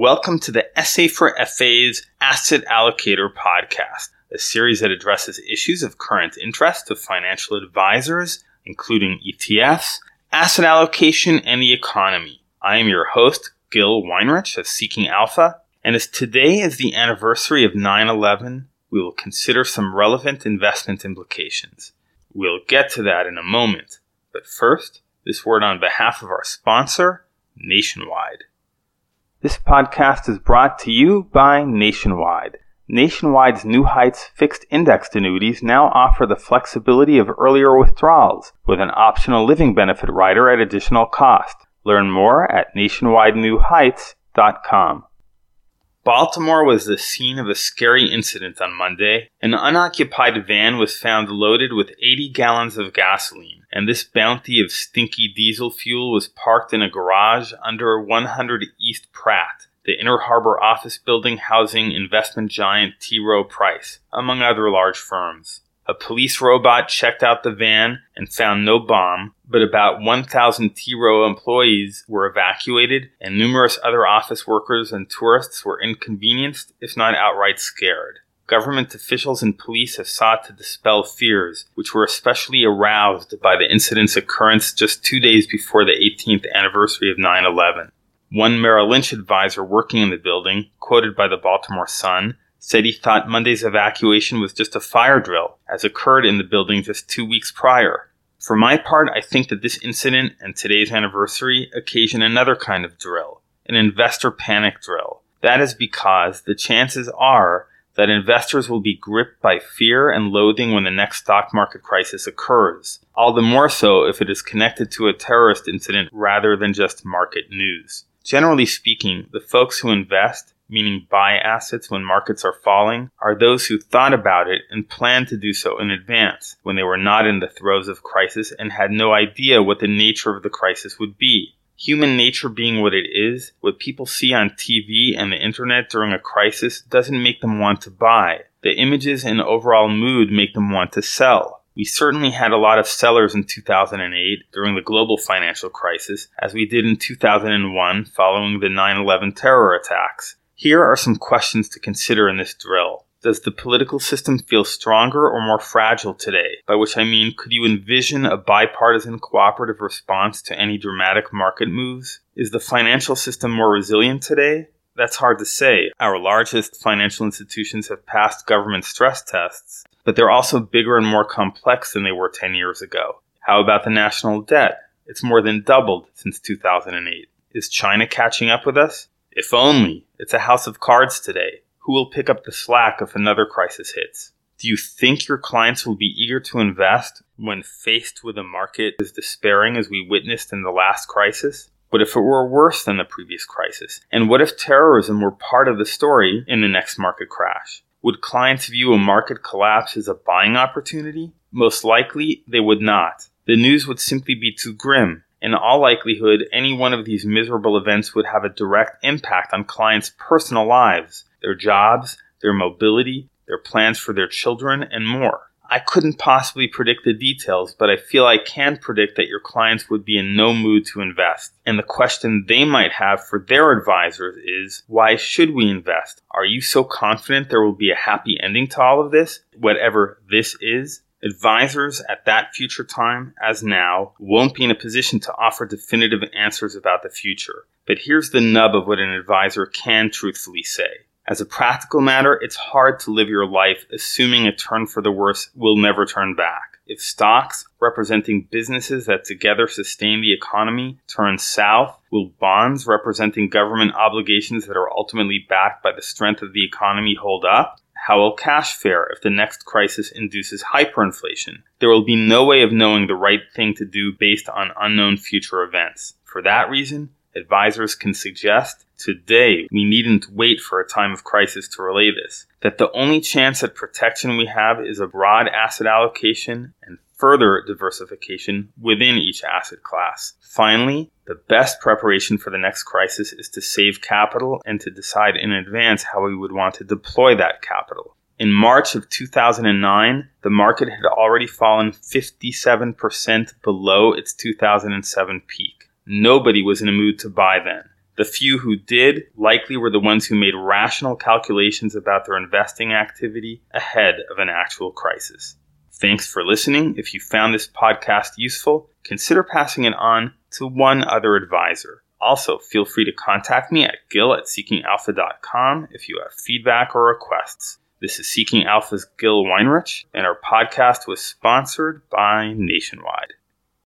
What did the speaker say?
Welcome to the SA for FA's Asset Allocator podcast, a series that addresses issues of current interest to financial advisors, including ETFs, asset allocation, and the economy. I am your host, Gil Weinrich of Seeking Alpha, and as today is the anniversary of 9 11, we will consider some relevant investment implications. We'll get to that in a moment, but first, this word on behalf of our sponsor, Nationwide. This podcast is brought to you by Nationwide. Nationwide's New Heights fixed indexed annuities now offer the flexibility of earlier withdrawals with an optional living benefit rider at additional cost. Learn more at nationwidenewheights.com. Baltimore was the scene of a scary incident on Monday. An unoccupied van was found loaded with 80 gallons of gasoline, and this bounty of stinky diesel fuel was parked in a garage under 100 East Pratt, the Inner Harbor office building housing investment giant T. Rowe Price, among other large firms. A police robot checked out the van and found no bomb, but about 1,000 T Rowe employees were evacuated, and numerous other office workers and tourists were inconvenienced, if not outright scared. Government officials and police have sought to dispel fears, which were especially aroused by the incident's occurrence just two days before the 18th anniversary of 9 11. One Merrill Lynch advisor working in the building, quoted by the Baltimore Sun, said he thought Monday's evacuation was just a fire drill, as occurred in the building just two weeks prior. For my part, I think that this incident and today's anniversary occasion another kind of drill, an investor panic drill. That is because the chances are that investors will be gripped by fear and loathing when the next stock market crisis occurs, all the more so if it is connected to a terrorist incident rather than just market news. Generally speaking, the folks who invest meaning buy assets when markets are falling, are those who thought about it and planned to do so in advance when they were not in the throes of crisis and had no idea what the nature of the crisis would be. Human nature being what it is, what people see on TV and the internet during a crisis doesn't make them want to buy. The images and overall mood make them want to sell. We certainly had a lot of sellers in 2008 during the global financial crisis, as we did in 2001 following the 9 11 terror attacks. Here are some questions to consider in this drill. Does the political system feel stronger or more fragile today? By which I mean, could you envision a bipartisan cooperative response to any dramatic market moves? Is the financial system more resilient today? That's hard to say. Our largest financial institutions have passed government stress tests, but they're also bigger and more complex than they were 10 years ago. How about the national debt? It's more than doubled since 2008. Is China catching up with us? If only. It's a house of cards today. Who will pick up the slack if another crisis hits? Do you think your clients will be eager to invest when faced with a market as despairing as we witnessed in the last crisis? What if it were worse than the previous crisis? And what if terrorism were part of the story in the next market crash? Would clients view a market collapse as a buying opportunity? Most likely, they would not. The news would simply be too grim. In all likelihood, any one of these miserable events would have a direct impact on clients' personal lives, their jobs, their mobility, their plans for their children, and more. I couldn't possibly predict the details, but I feel I can predict that your clients would be in no mood to invest. And the question they might have for their advisors is why should we invest? Are you so confident there will be a happy ending to all of this, whatever this is? Advisors at that future time, as now, won't be in a position to offer definitive answers about the future. But here's the nub of what an advisor can truthfully say. As a practical matter, it's hard to live your life assuming a turn for the worse will never turn back. If stocks, representing businesses that together sustain the economy, turn south, will bonds, representing government obligations that are ultimately backed by the strength of the economy, hold up? How will cash fare if the next crisis induces hyperinflation? There will be no way of knowing the right thing to do based on unknown future events. For that reason, advisors can suggest today we needn't wait for a time of crisis to relay this. That the only chance at protection we have is a broad asset allocation and further diversification within each asset class. Finally, the best preparation for the next crisis is to save capital and to decide in advance how we would want to deploy that capital. In March of 2009, the market had already fallen 57% below its 2007 peak. Nobody was in a mood to buy then. The few who did likely were the ones who made rational calculations about their investing activity ahead of an actual crisis. Thanks for listening. If you found this podcast useful, consider passing it on to one other advisor. Also, feel free to contact me at gil at seekingalpha.com if you have feedback or requests. This is Seeking Alpha's Gil Weinrich, and our podcast was sponsored by Nationwide.